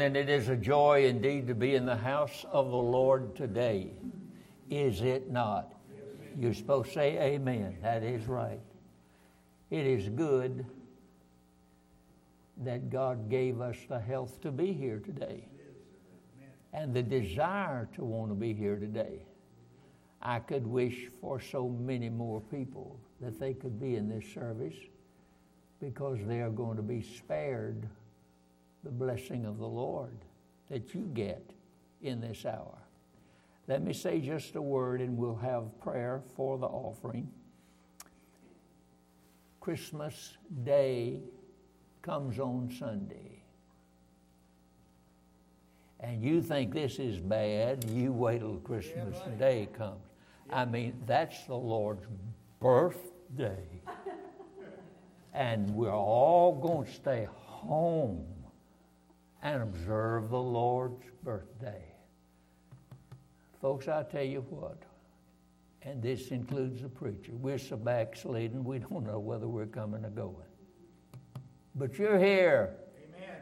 And it is a joy indeed to be in the house of the Lord today. Is it not? You're supposed to say amen. That is right. It is good that God gave us the health to be here today and the desire to want to be here today. I could wish for so many more people that they could be in this service because they are going to be spared the blessing of the Lord that you get in this hour. Let me say just a word and we'll have prayer for the offering. Christmas Day comes on Sunday. And you think this is bad, you wait till Christmas yeah, Day comes. I mean, that's the Lord's birthday. and we're all going to stay home and observe the Lord's birthday. Folks, I tell you what, and this includes the preacher, we're so backslidden, we don't know whether we're coming or going. But you're here. Amen.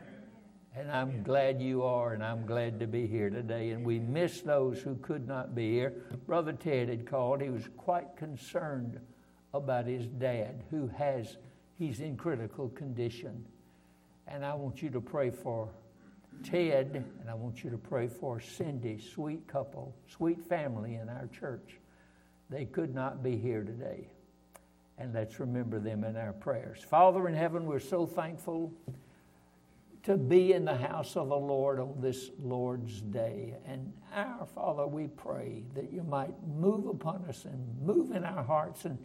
And I'm Amen. glad you are, and I'm glad to be here today. And we miss those who could not be here. Brother Ted had called. He was quite concerned about his dad, who has, he's in critical condition. And I want you to pray for Ted, and I want you to pray for Cindy, sweet couple, sweet family in our church. They could not be here today. And let's remember them in our prayers. Father in heaven, we're so thankful to be in the house of the Lord on this Lord's day. And our Father, we pray that you might move upon us and move in our hearts and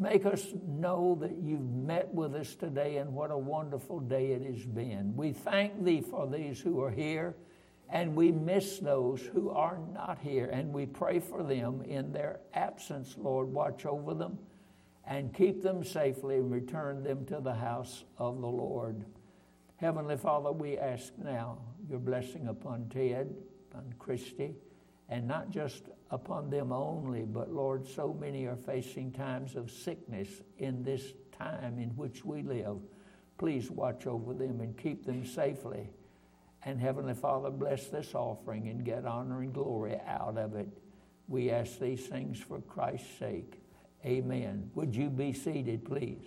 Make us know that you've met with us today and what a wonderful day it has been. We thank thee for these who are here and we miss those who are not here and we pray for them in their absence, Lord. Watch over them and keep them safely and return them to the house of the Lord. Heavenly Father, we ask now your blessing upon Ted, upon Christy, and not just upon them only, but Lord, so many are facing times of sickness in this time in which we live. Please watch over them and keep them safely. And Heavenly Father, bless this offering and get honor and glory out of it. We ask these things for Christ's sake. Amen. Would you be seated, please?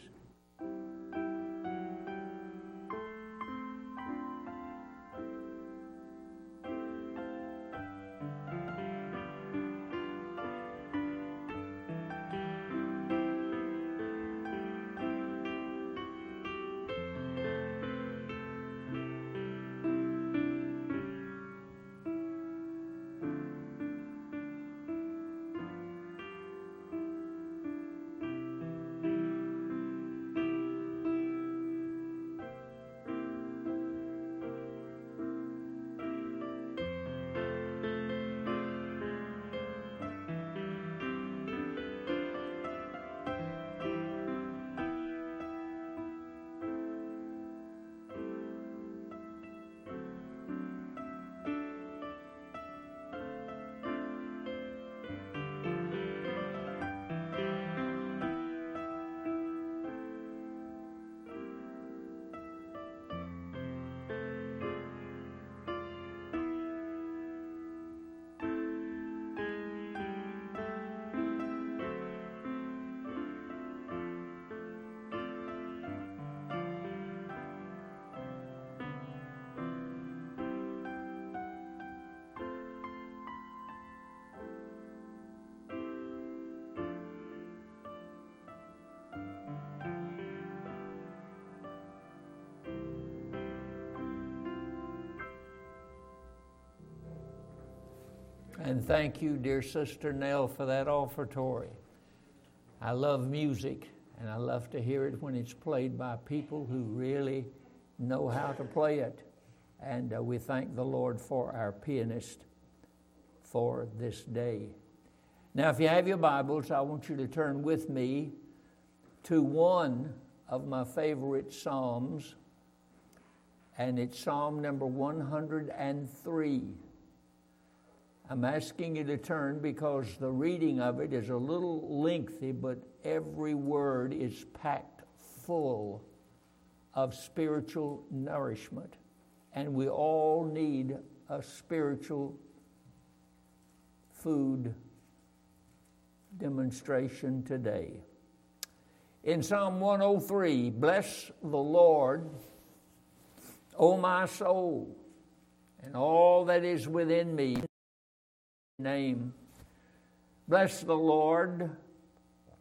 And thank you, dear Sister Nell, for that offertory. I love music, and I love to hear it when it's played by people who really know how to play it. And uh, we thank the Lord for our pianist for this day. Now, if you have your Bibles, I want you to turn with me to one of my favorite Psalms, and it's Psalm number 103. I'm asking you to turn because the reading of it is a little lengthy, but every word is packed full of spiritual nourishment. and we all need a spiritual food demonstration today. In Psalm 103, bless the Lord, O my soul, and all that is within me. Name. Bless the Lord,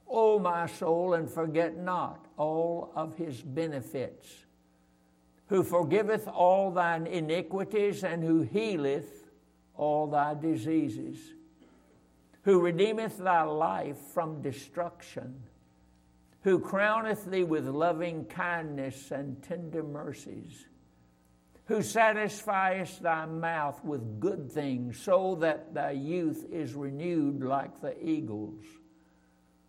O my soul, and forget not all of his benefits, who forgiveth all thine iniquities, and who healeth all thy diseases who redeemeth thy life from destruction, who crowneth thee with loving kindness and tender mercies, who satisfieth thy mouth with good things, so that thy youth is renewed like the eagles.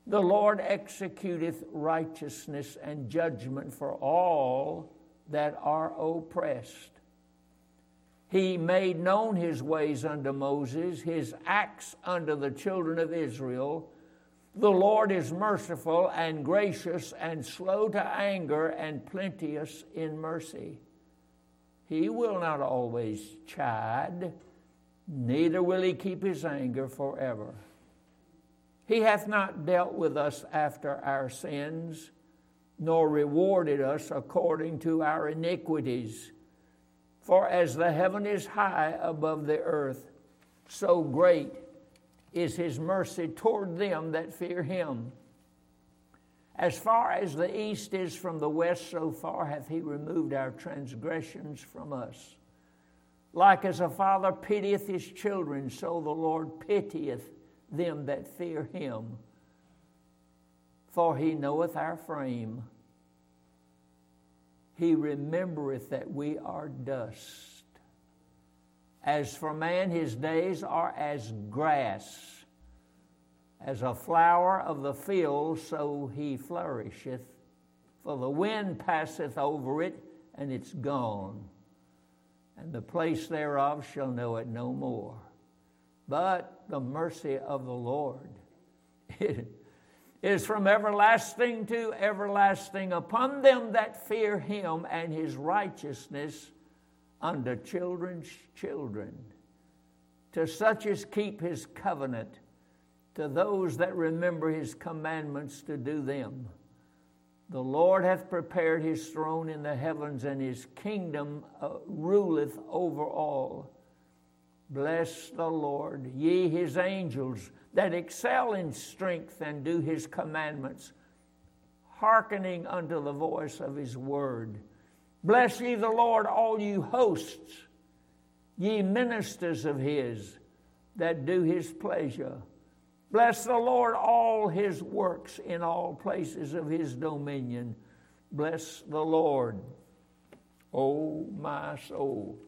The Lord executeth righteousness and judgment for all that are oppressed. He made known his ways unto Moses, his acts unto the children of Israel. The Lord is merciful and gracious and slow to anger and plenteous in mercy. He will not always chide, neither will he keep his anger forever. He hath not dealt with us after our sins, nor rewarded us according to our iniquities. For as the heaven is high above the earth, so great is his mercy toward them that fear him. As far as the east is from the west, so far hath he removed our transgressions from us. Like as a father pitieth his children, so the Lord pitieth them that fear him. For he knoweth our frame. He remembereth that we are dust. As for man, his days are as grass. As a flower of the field, so he flourisheth. For the wind passeth over it, and it's gone, and the place thereof shall know it no more. But the mercy of the Lord, is from everlasting to everlasting upon them that fear him and his righteousness unto children's children, to such as keep his covenant, to those that remember his commandments to do them. The Lord hath prepared his throne in the heavens, and his kingdom uh, ruleth over all. Bless the Lord, ye his angels that excel in strength and do his commandments, hearkening unto the voice of his word. Bless ye the Lord, all you hosts, ye ministers of his that do his pleasure. Bless the Lord, all his works in all places of his dominion. Bless the Lord, O my soul.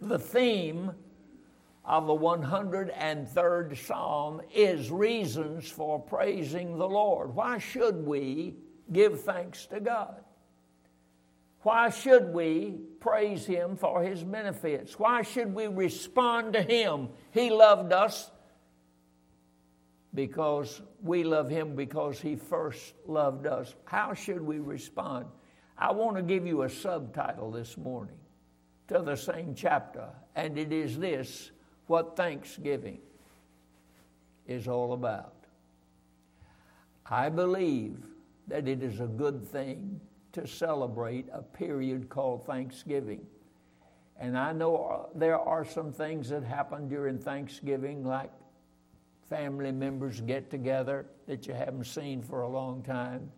The theme of the 103rd Psalm is reasons for praising the Lord. Why should we give thanks to God? Why should we praise Him for His benefits? Why should we respond to Him? He loved us because we love Him because He first loved us. How should we respond? I want to give you a subtitle this morning to the same chapter, and it is this what Thanksgiving is all about. I believe that it is a good thing to celebrate a period called Thanksgiving. And I know uh, there are some things that happen during Thanksgiving, like family members get together that you haven't seen for a long time,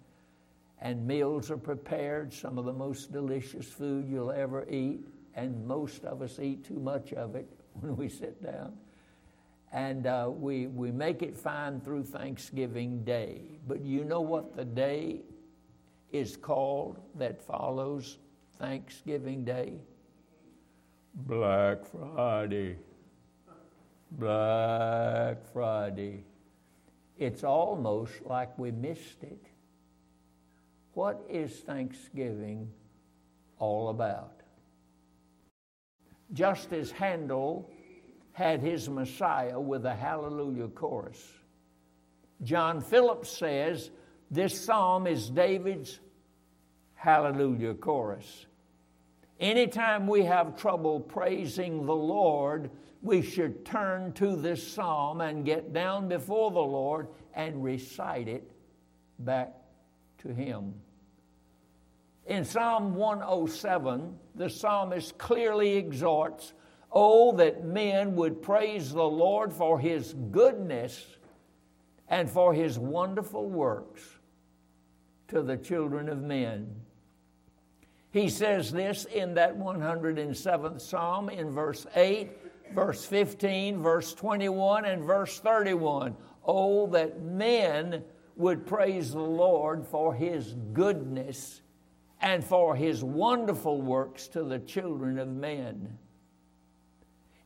and meals are prepared, some of the most delicious food you'll ever eat, and most of us eat too much of it when we sit down. And uh, we, we make it fine through Thanksgiving Day. But you know what the day is called that follows Thanksgiving Day? Black Friday. Black Friday. It's almost like we missed it. What is Thanksgiving all about? just as Handel had his Messiah with a hallelujah chorus. John Phillips says this psalm is David's hallelujah chorus. Anytime we have trouble praising the Lord, we should turn to this psalm and get down before the Lord and recite it back to Him. In Psalm 107, the psalmist clearly exhorts, Oh, that men would praise the Lord for His goodness and for His wonderful works to the children of men. He says this in that 107th Psalm in verse 8, verse 15, verse 21, and verse 31. Oh, that men would praise the Lord for his goodness and for his wonderful works to the children of men.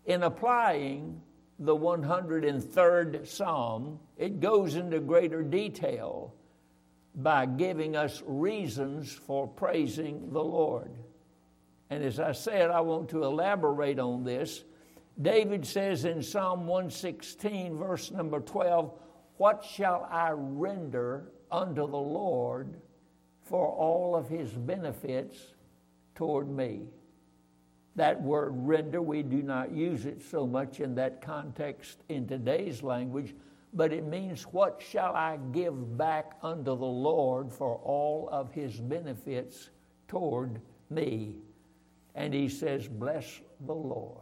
In applying the 103rd Psalm, it goes into greater detail by giving us reasons for praising the Lord. And as I said, I want to elaborate on this. David says in Psalm 116, verse number 12, What shall I render unto the Lord for all of his benefits toward me? That word render, we do not use it so much in that context in today's language but it means, What shall I give back unto the Lord for all of his benefits toward me? And he says, Bless the Lord.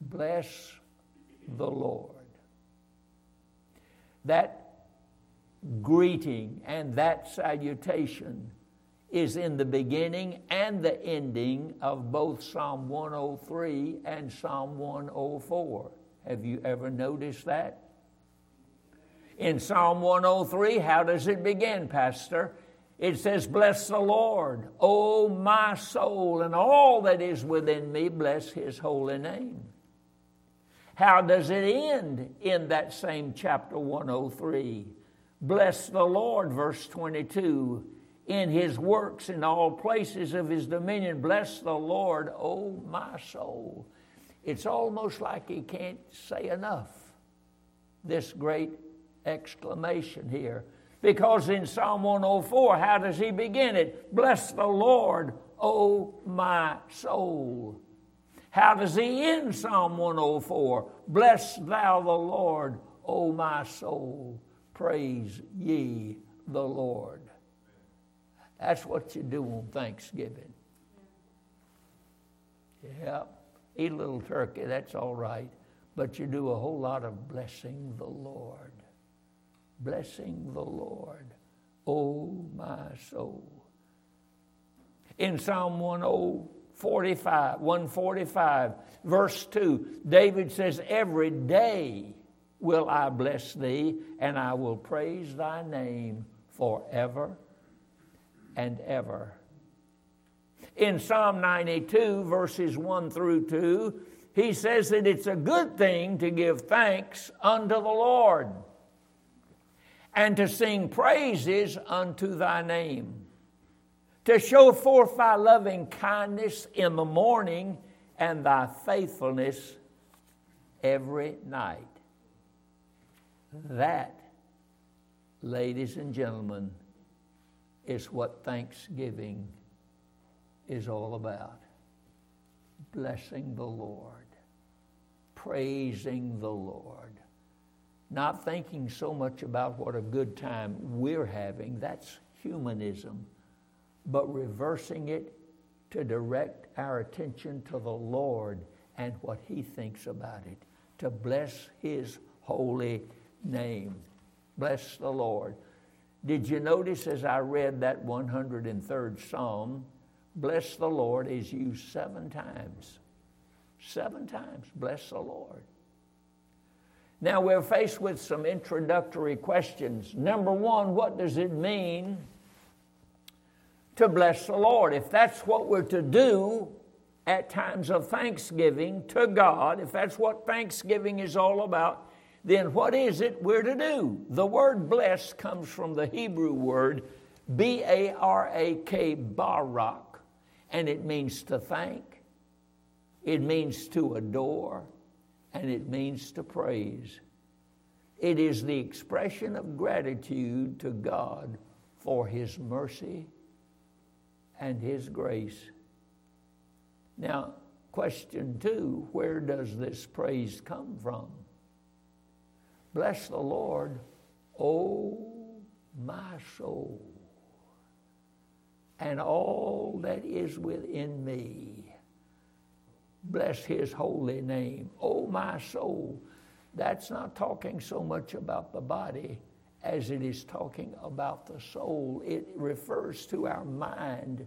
Bless the Lord. That greeting and that salutation is in the beginning and the ending of both Psalm 103 and Psalm 104. Have you ever noticed that? In Psalm 103, how does it begin, Pastor? It says, Bless the Lord, O my soul, and all that is within me, bless his holy name. How does it end in that same chapter 103? Bless the Lord, verse 22, in his works in all places of his dominion. Bless the Lord, O my soul it's almost like he can't say enough. This great exclamation here. Because in Psalm 104, how does he begin it? Bless the Lord, O my soul. How does he end Psalm 104? Bless thou the Lord, O my soul. Praise ye the Lord. That's what you do on Thanksgiving. Yep eat a little turkey, that's all right. But you do a whole lot of blessing the Lord. Blessing the Lord. O my soul. In Psalm oh 145, 145, verse 2, David says, Every day will I bless thee, and I will praise thy name forever and ever. In Psalm 92, verses 1 through 2, he says that it's a good thing to give thanks unto the Lord and to sing praises unto thy name, to show forth thy loving kindness in the morning and thy faithfulness every night. That, ladies and gentlemen, is what Thanksgiving is all about. Blessing the Lord, praising the Lord, not thinking so much about what a good time we're having, that's humanism, but reversing it to direct our attention to the Lord and what He thinks about it, to bless His holy name. Bless the Lord. Did you notice as I read that 103rd Psalm? bless the Lord is used seven times. Seven times, bless the Lord. Now we're faced with some introductory questions. Number one, what does it mean to bless the Lord? If that's what we're to do at times of thanksgiving to God, if that's what thanksgiving is all about, then what is it we're to do? The word bless comes from the Hebrew word B A R A K, barak and it means to thank, it means to adore, and it means to praise. It is the expression of gratitude to God for His mercy and His grace. Now, question two where does this praise come from? Bless the Lord, O my soul, and all that is within me. Bless his holy name. O my soul. That's not talking so much about the body as it is talking about the soul. It refers to our mind.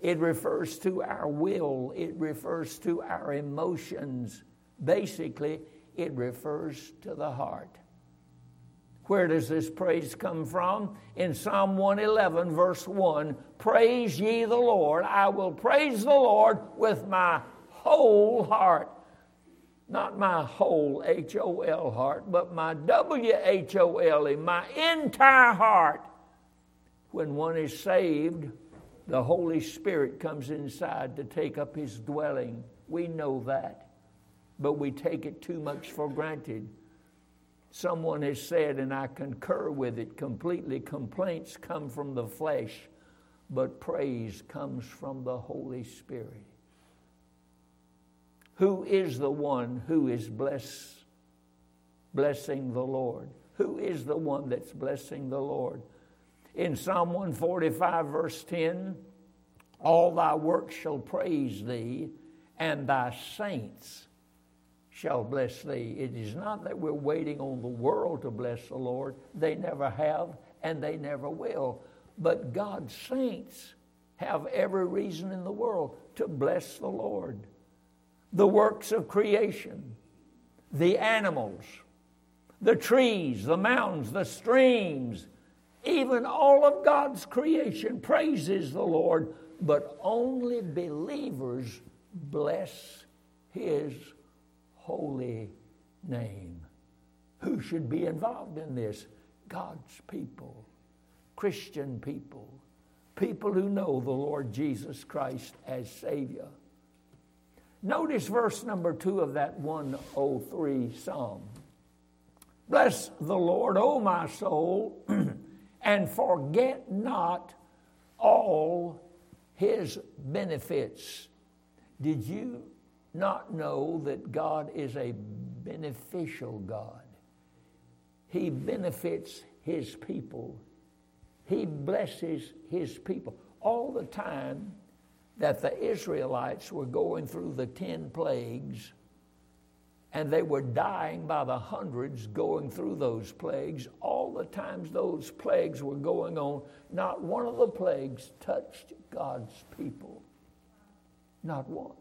It refers to our will. It refers to our emotions. Basically, it refers to the heart. Where does this praise come from? In Psalm 111, verse 1 Praise ye the Lord. I will praise the Lord with my whole heart. Not my whole H O L heart, but my W H O L E, my entire heart. When one is saved, the Holy Spirit comes inside to take up his dwelling. We know that but we take it too much for granted. Someone has said, and I concur with it completely complaints come from the flesh, but praise comes from the Holy Spirit. Who is the one who is bless, blessing the Lord? Who is the one that's blessing the Lord? In Psalm 145, verse 10, all thy works shall praise thee, and thy saints shall bless thee. It is not that we're waiting on the world to bless the Lord. They never have and they never will. But God's saints have every reason in the world to bless the Lord. The works of creation, the animals, the trees, the mountains, the streams, even all of God's creation praises the Lord, but only believers bless His holy name. Who should be involved in this? God's people, Christian people, people who know the Lord Jesus Christ as Savior. Notice verse number two of that 103 Psalm. Bless the Lord, O my soul, and forget not all his benefits. Did you not know that God is a beneficial God. He benefits His people, He blesses His people. All the time that the Israelites were going through the ten plagues, and they were dying by the hundreds going through those plagues. All the times those plagues were going on, not one of the plagues touched God's people. Not one.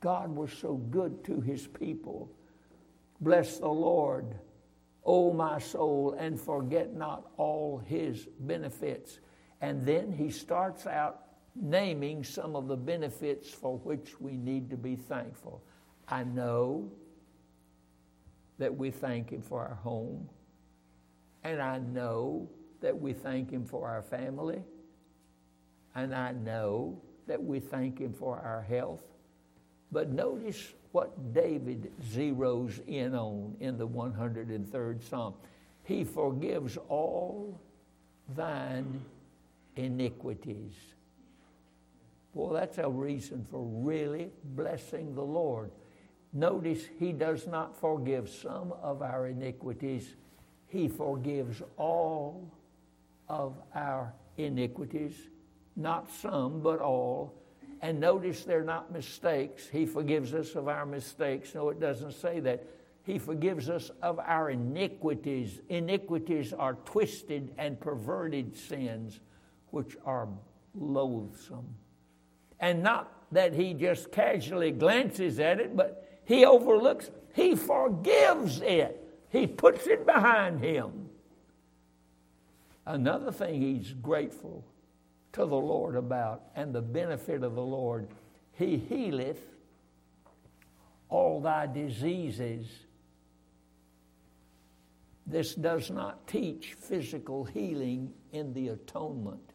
God was so good to his people. Bless the Lord, O my soul, and forget not all his benefits. And then he starts out naming some of the benefits for which we need to be thankful. I know that we thank him for our home, and I know that we thank him for our family, and I know that we thank him for our health. But notice what David zeroes in on in the 103rd Psalm. He forgives all thine iniquities. Well, that's a reason for really blessing the Lord. Notice he does not forgive some of our iniquities, he forgives all of our iniquities. Not some, but all. And notice they're not mistakes. He forgives us of our mistakes. No, it doesn't say that. He forgives us of our iniquities. Iniquities are twisted and perverted sins, which are loathsome. And not that he just casually glances at it, but he overlooks, he forgives it. He puts it behind him. Another thing he's grateful to the Lord about and the benefit of the Lord. He healeth all thy diseases. This does not teach physical healing in the atonement.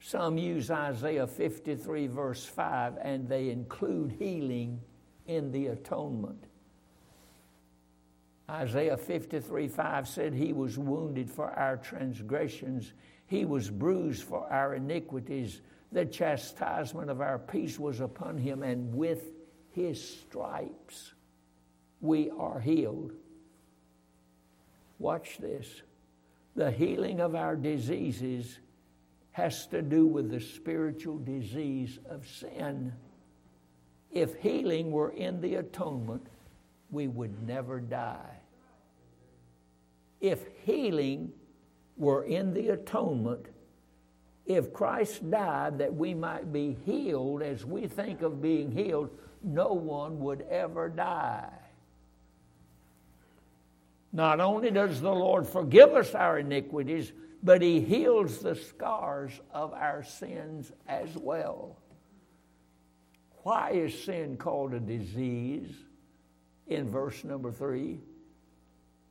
Some use Isaiah 53, verse 5, and they include healing in the atonement. Isaiah 53, 5 said, He was wounded for our transgressions, He was bruised for our iniquities. The chastisement of our peace was upon him, and with his stripes we are healed. Watch this. The healing of our diseases has to do with the spiritual disease of sin. If healing were in the atonement, we would never die. If healing were in the atonement, if Christ died that we might be healed as we think of being healed, no one would ever die. Not only does the Lord forgive us our iniquities, but He heals the scars of our sins as well. Why is sin called a disease? In verse number three,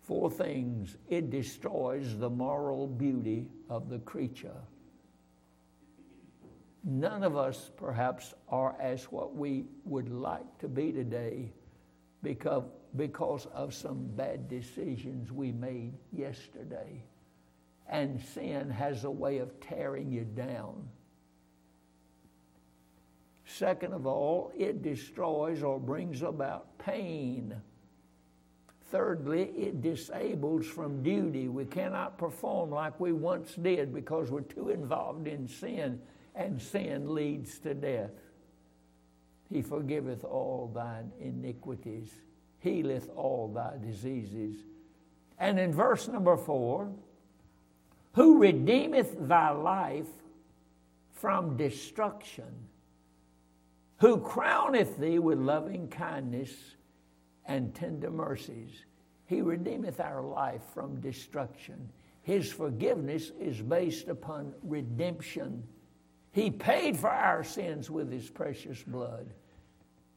four things it destroys the moral beauty of the creature. None of us, perhaps, are as what we would like to be today because, because of some bad decisions we made yesterday. And sin has a way of tearing you down. Second of all, it destroys or brings about pain. Thirdly, it disables from duty. We cannot perform like we once did because we're too involved in sin, and sin leads to death. He forgiveth all thine iniquities, healeth all thy diseases. And in verse number four, who redeemeth thy life from destruction, who crowneth thee with loving kindness and tender mercies. He redeemeth our life from destruction. His forgiveness is based upon redemption. He paid for our sins with his precious blood.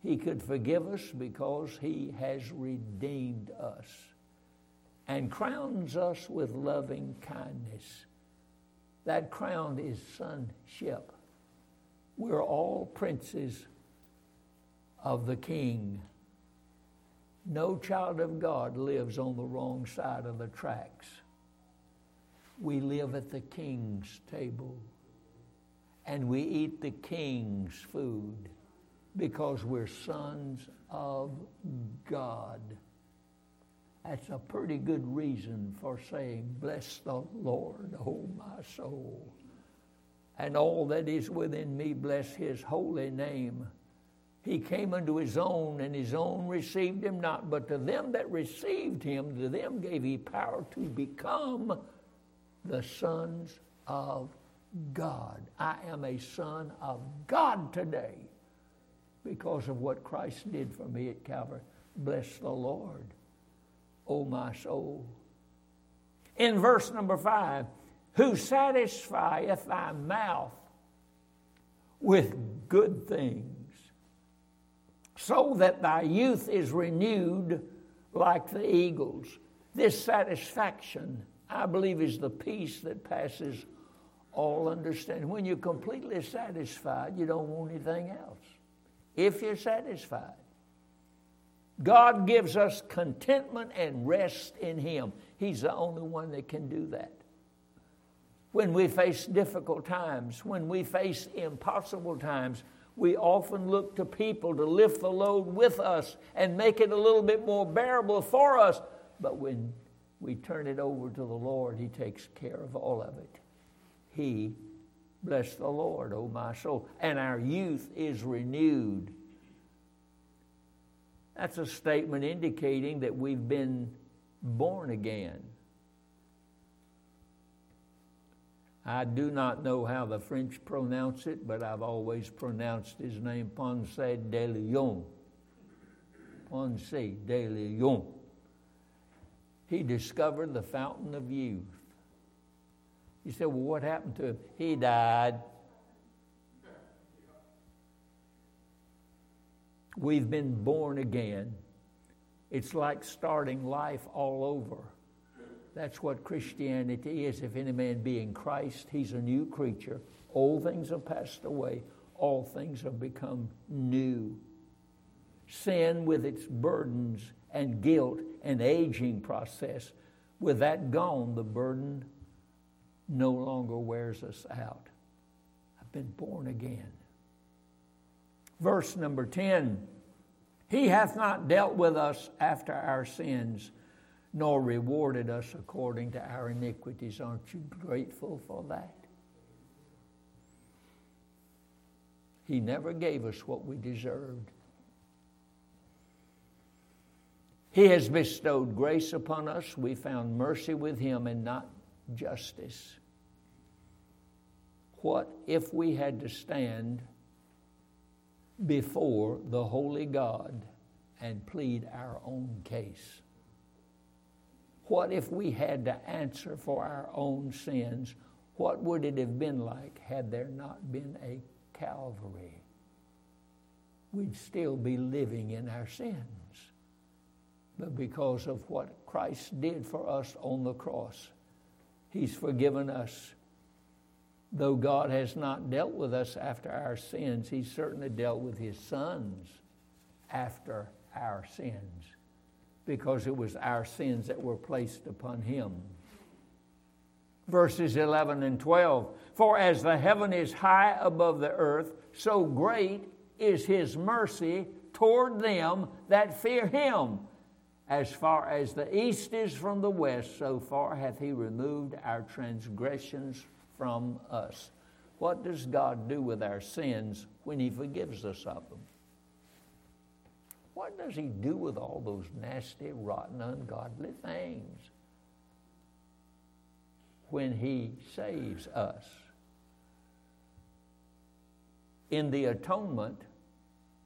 He could forgive us because he has redeemed us and crowns us with loving kindness. That crown is sonship. We're all princes of the king. No child of God lives on the wrong side of the tracks. We live at the king's table and we eat the king's food because we're sons of God. That's a pretty good reason for saying, Bless the Lord, O my soul. And all that is within me, bless his holy name. He came unto his own, and his own received him not. But to them that received him, to them gave he power to become the sons of God. I am a son of God today because of what Christ did for me at Calvary. Bless the Lord. O my soul. In verse number five, who satisfieth thy mouth with good things, so that thy youth is renewed like the eagles. This satisfaction, I believe, is the peace that passes all understanding. When you're completely satisfied, you don't want anything else. If you're satisfied, God gives us contentment and rest in Him. He's the only one that can do that. When we face difficult times, when we face impossible times, we often look to people to lift the load with us and make it a little bit more bearable for us. But when we turn it over to the Lord, He takes care of all of it. He, bless the Lord, O oh my soul. And our youth is renewed that's a statement indicating that we've been born again. I do not know how the French pronounce it, but I've always pronounced his name Ponce de Leon. Ponce de Leon. He discovered the fountain of youth. You said, well, what happened to him? He died. We've been born again. It's like starting life all over. That's what Christianity is. If any man be in Christ, he's a new creature. Old things have passed away, all things have become new. Sin, with its burdens and guilt and aging process, with that gone, the burden no longer wears us out. I've been born again. Verse number 10 He hath not dealt with us after our sins, nor rewarded us according to our iniquities. Aren't you grateful for that? He never gave us what we deserved. He has bestowed grace upon us. We found mercy with Him and not justice. What if we had to stand before the holy God and plead our own case? What if we had to answer for our own sins? What would it have been like had there not been a Calvary? We'd still be living in our sins. But because of what Christ did for us on the cross, He's forgiven us. Though God has not dealt with us after our sins, He certainly dealt with His sons after our sins because it was our sins that were placed upon Him. Verses 11 and 12 For as the heaven is high above the earth, so great is His mercy toward them that fear Him. As far as the east is from the west, so far hath he removed our transgressions from us. What does God do with our sins when he forgives us of them? What does he do with all those nasty, rotten, ungodly things when he saves us? In the atonement,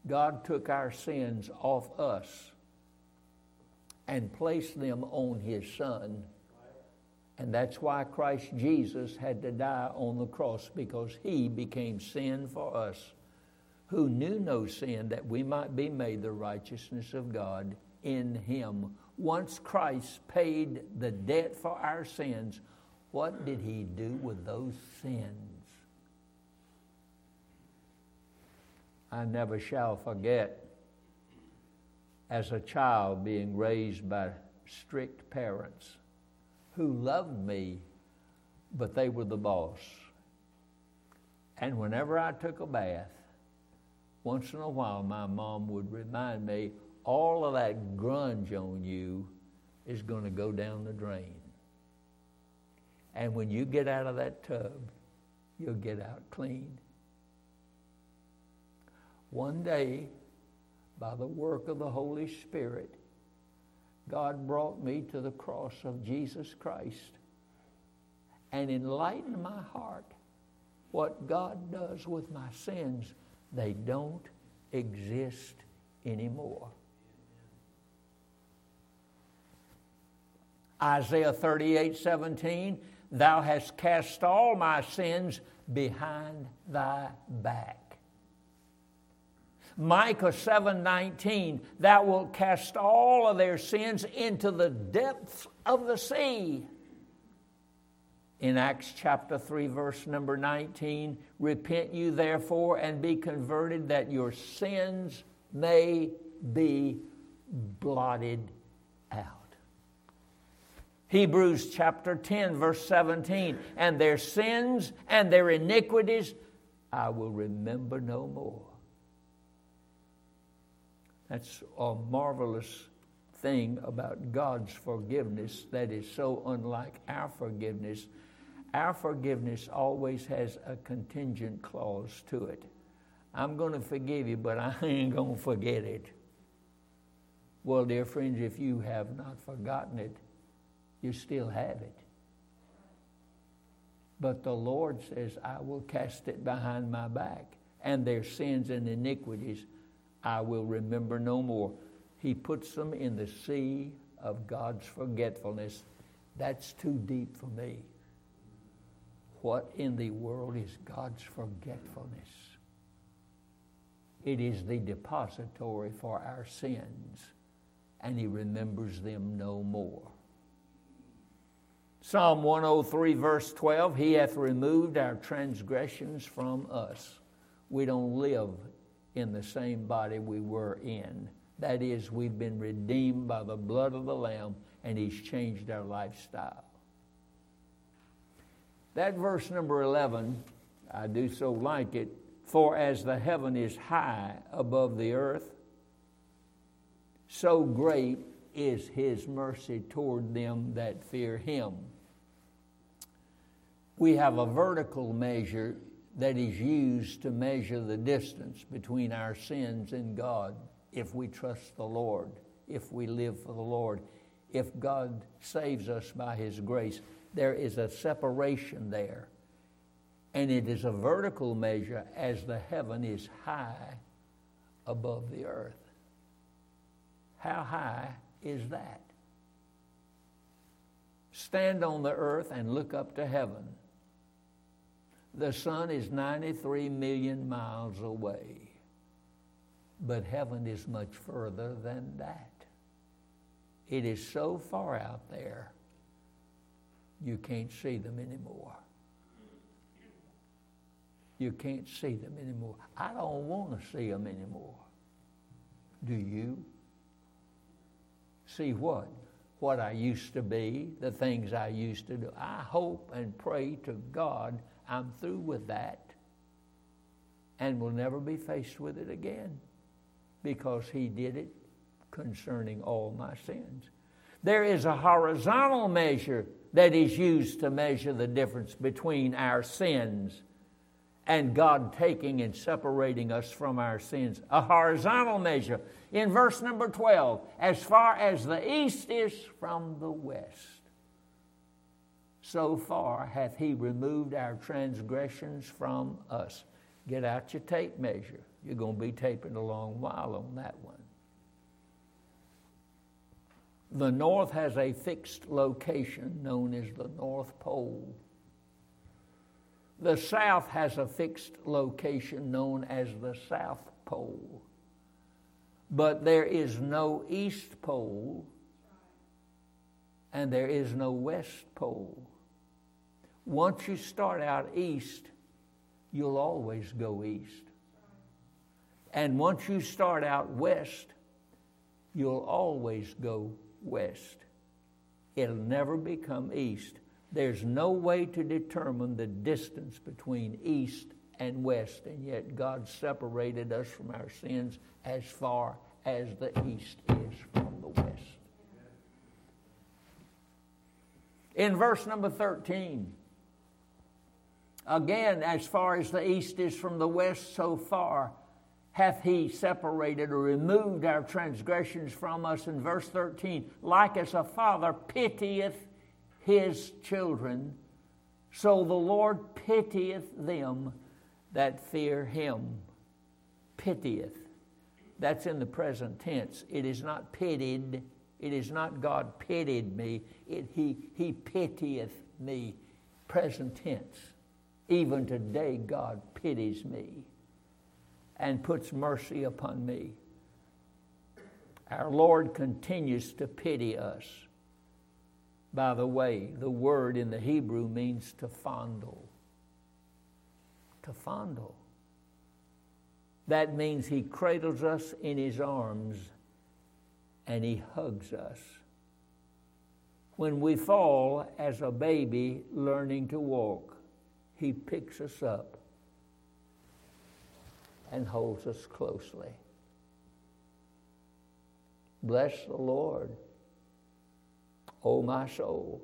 God took our sins off us and placed them on his son. And that's why Christ Jesus had to die on the cross because he became sin for us who knew no sin that we might be made the righteousness of God in him. Once Christ paid the debt for our sins, what did he do with those sins? I never shall forget as a child being raised by strict parents who loved me, but they were the boss. And whenever I took a bath, once in a while my mom would remind me all of that grunge on you is going to go down the drain. And when you get out of that tub, you'll get out clean. One day, by the work of the Holy Spirit, God brought me to the cross of Jesus Christ and enlightened my heart. What God does with my sins, they don't exist anymore. Isaiah 38 17, Thou hast cast all my sins behind thy back. Micah 7:19, thou wilt cast all of their sins into the depths of the sea. In Acts chapter 3 verse number 19, repent you therefore and be converted that your sins may be blotted out. Hebrews chapter 10 verse 17, and their sins and their iniquities I will remember no more. That's a marvelous thing about God's forgiveness that is so unlike our forgiveness. Our forgiveness always has a contingent clause to it. I'm going to forgive you, but I ain't going to forget it. Well, dear friends, if you have not forgotten it, you still have it. But the Lord says, I will cast it behind my back, and their sins and iniquities I will remember no more. He puts them in the sea of God's forgetfulness. That's too deep for me. What in the world is God's forgetfulness? It is the depository for our sins, and He remembers them no more. Psalm 103, verse 12 He hath removed our transgressions from us. We don't live in the same body we were in. That is, we've been redeemed by the blood of the Lamb, and He's changed our lifestyle. That verse number 11, I do so like it. For as the heaven is high above the earth, so great is his mercy toward them that fear him. We have a vertical measure that is used to measure the distance between our sins and God if we trust the Lord, if we live for the Lord, if God saves us by his grace. There is a separation there. And it is a vertical measure as the heaven is high above the earth. How high is that? Stand on the earth and look up to heaven. The sun is 93 million miles away, but heaven is much further than that. It is so far out there, you can't see them anymore. You can't see them anymore. I don't want to see them anymore. Do you? See what? What I used to be, the things I used to do. I hope and pray to God I'm through with that and will never be faced with it again because He did it concerning all my sins. There is a horizontal measure that is used to measure the difference between our sins and God taking and separating us from our sins. A horizontal measure. In verse number 12, as far as the east is from the west, so far hath he removed our transgressions from us. Get out your tape measure. You're going to be taping a long while on that one. The north has a fixed location known as the North Pole. The south has a fixed location known as the South Pole. But there is no East Pole and there is no West Pole. Once you start out east, you'll always go east. And once you start out west, you'll always go west. It'll never become east. There's no way to determine the distance between east and west, and yet God separated us from our sins as far as the east is from the west. In verse number 13, again, as far as the east is from the west, so far hath he separated or removed our transgressions from us. In verse 13, like as a father pitieth his children, so the Lord pitieth them that fear him. Pitieth. That's in the present tense. It is not pitied. It is not God pitied me. It, he, he pitieth me. Present tense. Even today, God pities me and puts mercy upon me. Our Lord continues to pity us. By the way, the word in the Hebrew means to fondle. To fondle. That means he cradles us in his arms and he hugs us. When we fall as a baby learning to walk, he picks us up and holds us closely. Bless the Lord. O my soul.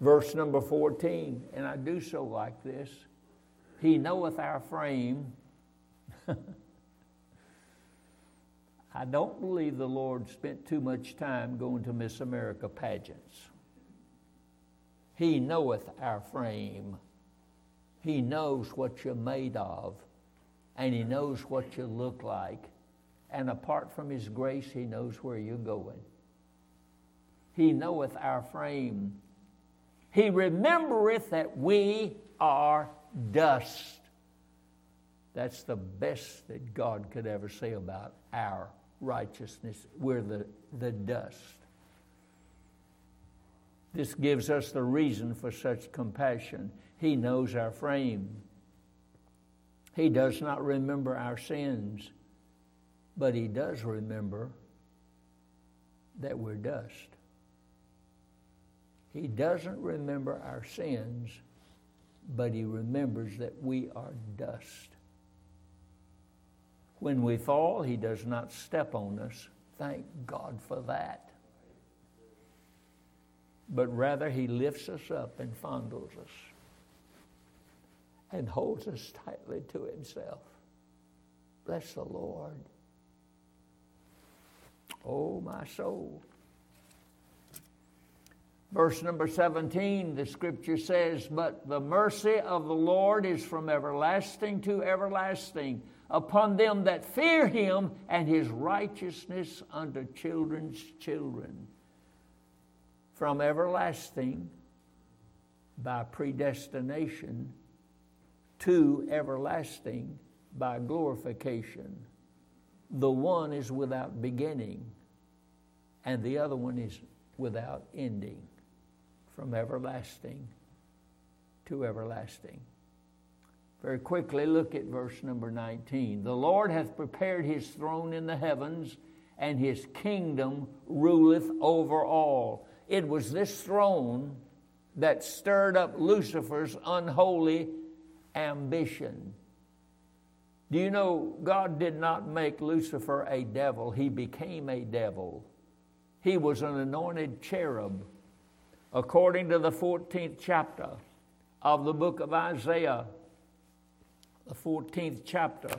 Verse number 14, and I do so like this He knoweth our frame. I don't believe the Lord spent too much time going to Miss America pageants. He knoweth our frame. He knows what you're made of, and He knows what you look like. And apart from His grace, He knows where you're going. He knoweth our frame. He remembereth that we are dust. That's the best that God could ever say about our righteousness. We're the, the dust. This gives us the reason for such compassion. He knows our frame. He does not remember our sins, but He does remember that we're dust. He doesn't remember our sins, but He remembers that we are dust. When we fall, He does not step on us. Thank God for that. But rather, He lifts us up and fondles us and holds us tightly to Himself. Bless the Lord. Oh, my soul. Verse number 17, the scripture says, But the mercy of the Lord is from everlasting to everlasting upon them that fear him, and his righteousness unto children's children. From everlasting by predestination to everlasting by glorification. The one is without beginning, and the other one is without ending from everlasting to everlasting. Very quickly, look at verse number 19. The Lord hath prepared his throne in the heavens, and his kingdom ruleth over all. It was this throne that stirred up Lucifer's unholy ambition. Do you know God did not make Lucifer a devil? He became a devil. He was an anointed cherub according to the 14th chapter of the book of Isaiah, the 14th chapter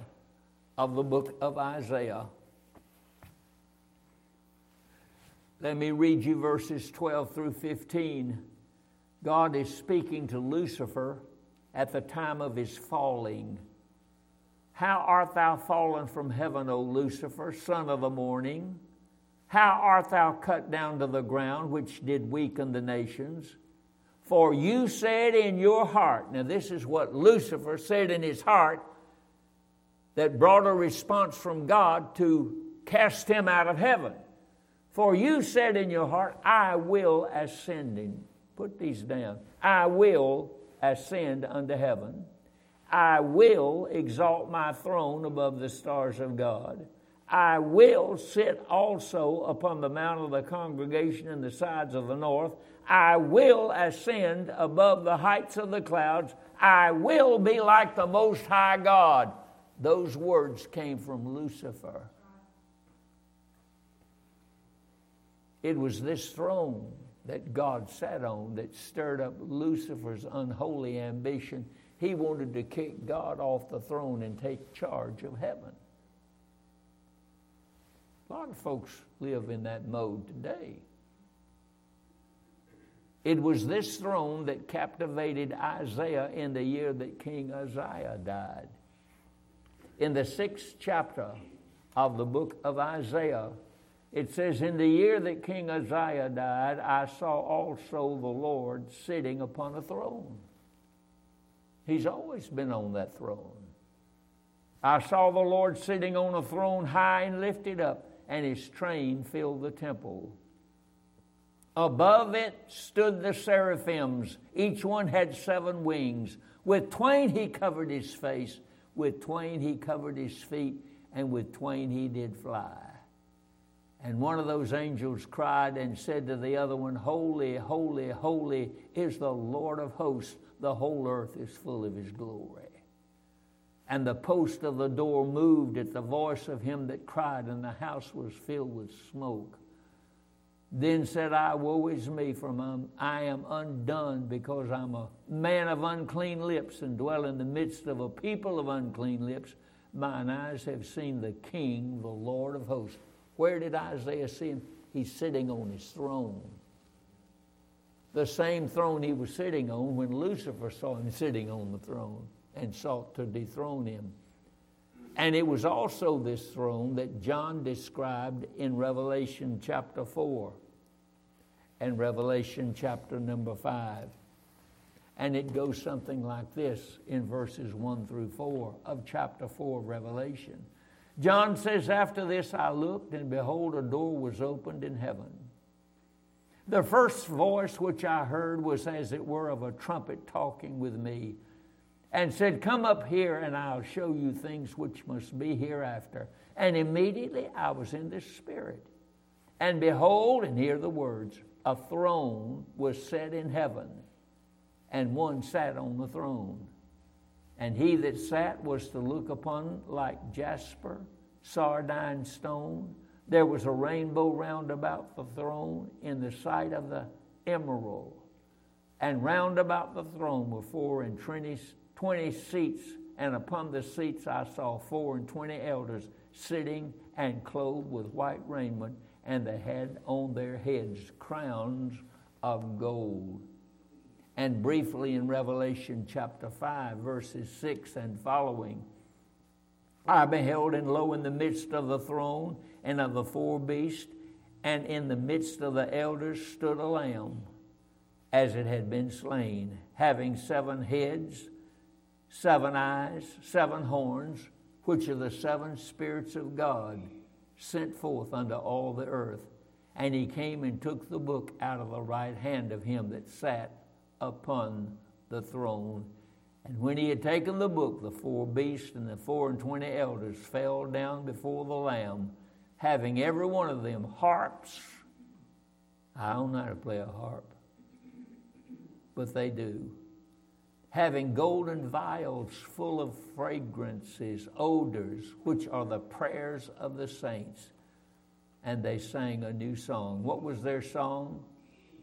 of the book of Isaiah. Let me read you verses 12 through 15. God is speaking to Lucifer at the time of his falling. How art thou fallen from heaven, O Lucifer, son of the morning? How art thou cut down to the ground, which did weaken the nations? For you said in your heart, now this is what Lucifer said in his heart that brought a response from God to cast him out of heaven. For you said in your heart, I will ascend. In. Put these down. I will ascend unto heaven. I will exalt my throne above the stars of God. I will sit also upon the mount of the congregation in the sides of the north. I will ascend above the heights of the clouds. I will be like the Most High God. Those words came from Lucifer. It was this throne that God sat on that stirred up Lucifer's unholy ambition. He wanted to kick God off the throne and take charge of heaven. A lot of folks live in that mode today. It was this throne that captivated Isaiah in the year that King Uzziah died. In the sixth chapter of the book of Isaiah, it says, In the year that King Uzziah died, I saw also the Lord sitting upon a throne. He's always been on that throne. I saw the Lord sitting on a throne high and lifted up and his train filled the temple. Above it stood the seraphims. Each one had seven wings. With twain he covered his face, with twain he covered his feet, and with twain he did fly. And one of those angels cried and said to the other one, Holy, holy, holy is the Lord of hosts. The whole earth is full of his glory. And the post of the door moved at the voice of him that cried, and the house was filled with smoke. Then said I, Woe is me, for I am undone, because I'm a man of unclean lips and dwell in the midst of a people of unclean lips. Mine eyes have seen the King, the Lord of hosts. Where did Isaiah see him? He's sitting on his throne. The same throne he was sitting on when Lucifer saw him sitting on the throne and sought to dethrone him. And it was also this throne that John described in Revelation chapter 4 and Revelation chapter number 5. And it goes something like this in verses 1 through 4 of chapter 4 of Revelation. John says, After this I looked, and behold, a door was opened in heaven. The first voice which I heard was as it were of a trumpet talking with me and said, Come up here and I'll show you things which must be hereafter. And immediately I was in the Spirit. And behold, and hear the words a throne was set in heaven, and one sat on the throne. And he that sat was to look upon like jasper, sardine stone. There was a rainbow round about the throne in the sight of the emerald. And round about the throne were four and twenty, twenty seats, and upon the seats I saw four and twenty elders sitting and clothed with white raiment, and they had on their heads crowns of gold. And briefly in Revelation chapter 5, verses 6 and following, I beheld, and lo, in the midst of the throne and of the four beasts, and in the midst of the elders stood a lamb, as it had been slain, having seven heads, seven eyes, seven horns, which are the seven spirits of God sent forth unto all the earth. And he came and took the book out of the right hand of him that sat upon the throne. And when he had taken the book, the four beasts and the four and twenty elders fell down before the Lamb, having every one of them harps. I don't know how to play a harp, but they do. Having golden vials full of fragrances, odors, which are the prayers of the saints. And they sang a new song. What was their song?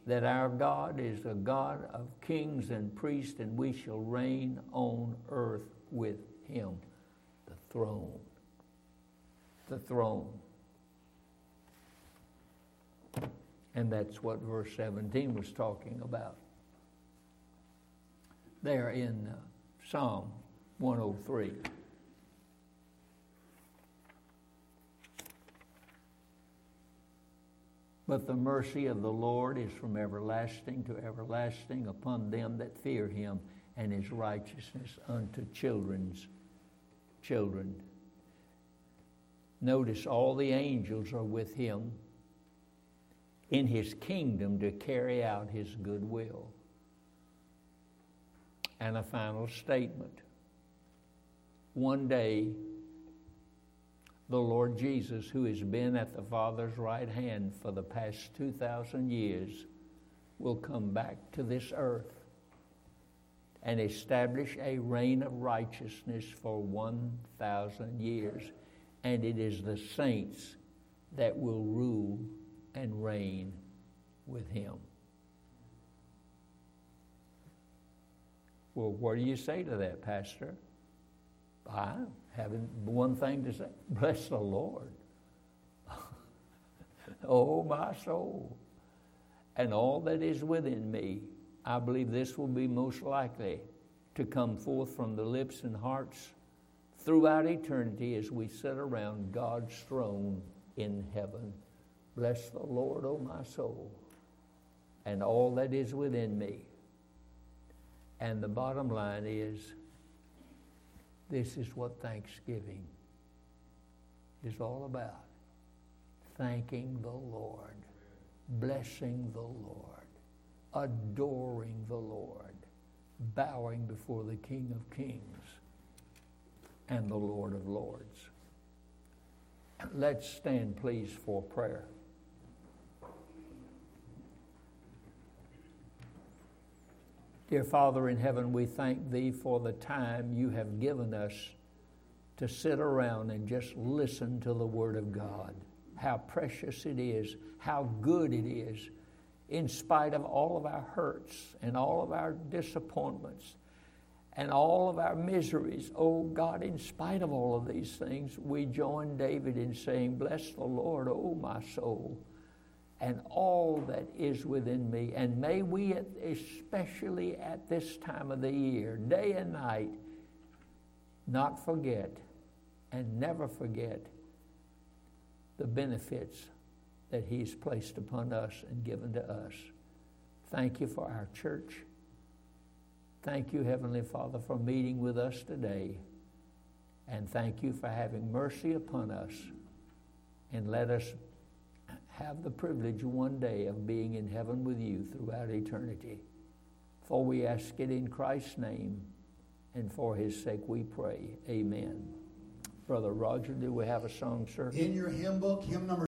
That our God is a God of kings and priests, and we shall reign on earth with him. The throne. The throne. And that's what verse 17 was talking about. There in uh, Psalm 103. But the mercy of the Lord is from everlasting to everlasting upon them that fear him, and his righteousness unto children's children. Notice all the angels are with him in his kingdom to carry out his good will. And a final statement. One day, the Lord Jesus, who has been at the Father's right hand for the past 2,000 years, will come back to this earth and establish a reign of righteousness for 1,000 years. And it is the saints that will rule and reign with him. Well, what do you say to that, Pastor? I having one thing to say bless the Lord. oh, my soul, and all that is within me. I believe this will be most likely to come forth from the lips and hearts throughout eternity as we sit around God's throne in heaven. Bless the Lord, O oh my soul, and all that is within me. And the bottom line is this is what Thanksgiving is all about thanking the Lord, blessing the Lord, adoring the Lord, bowing before the King of Kings and the Lord of Lords. Let's stand, please, for prayer. Dear Father in heaven, we thank Thee for the time you have given us to sit around and just listen to the Word of God. How precious it is, how good it is, in spite of all of our hurts and all of our disappointments and all of our miseries. Oh God, in spite of all of these things, we join David in saying, Bless the Lord, oh my soul and all that is within me. And may we, especially at this time of the year, day and night, not forget and never forget the benefits that He's placed upon us and given to us. Thank you for our church. Thank you, Heavenly Father, for meeting with us today. And thank you for having mercy upon us and let us have the privilege one day of being in heaven with you throughout eternity. For we ask it in Christ's name, and for his sake we pray. Amen. Brother Roger, do we have a song, sir? In your hymn book, hymn number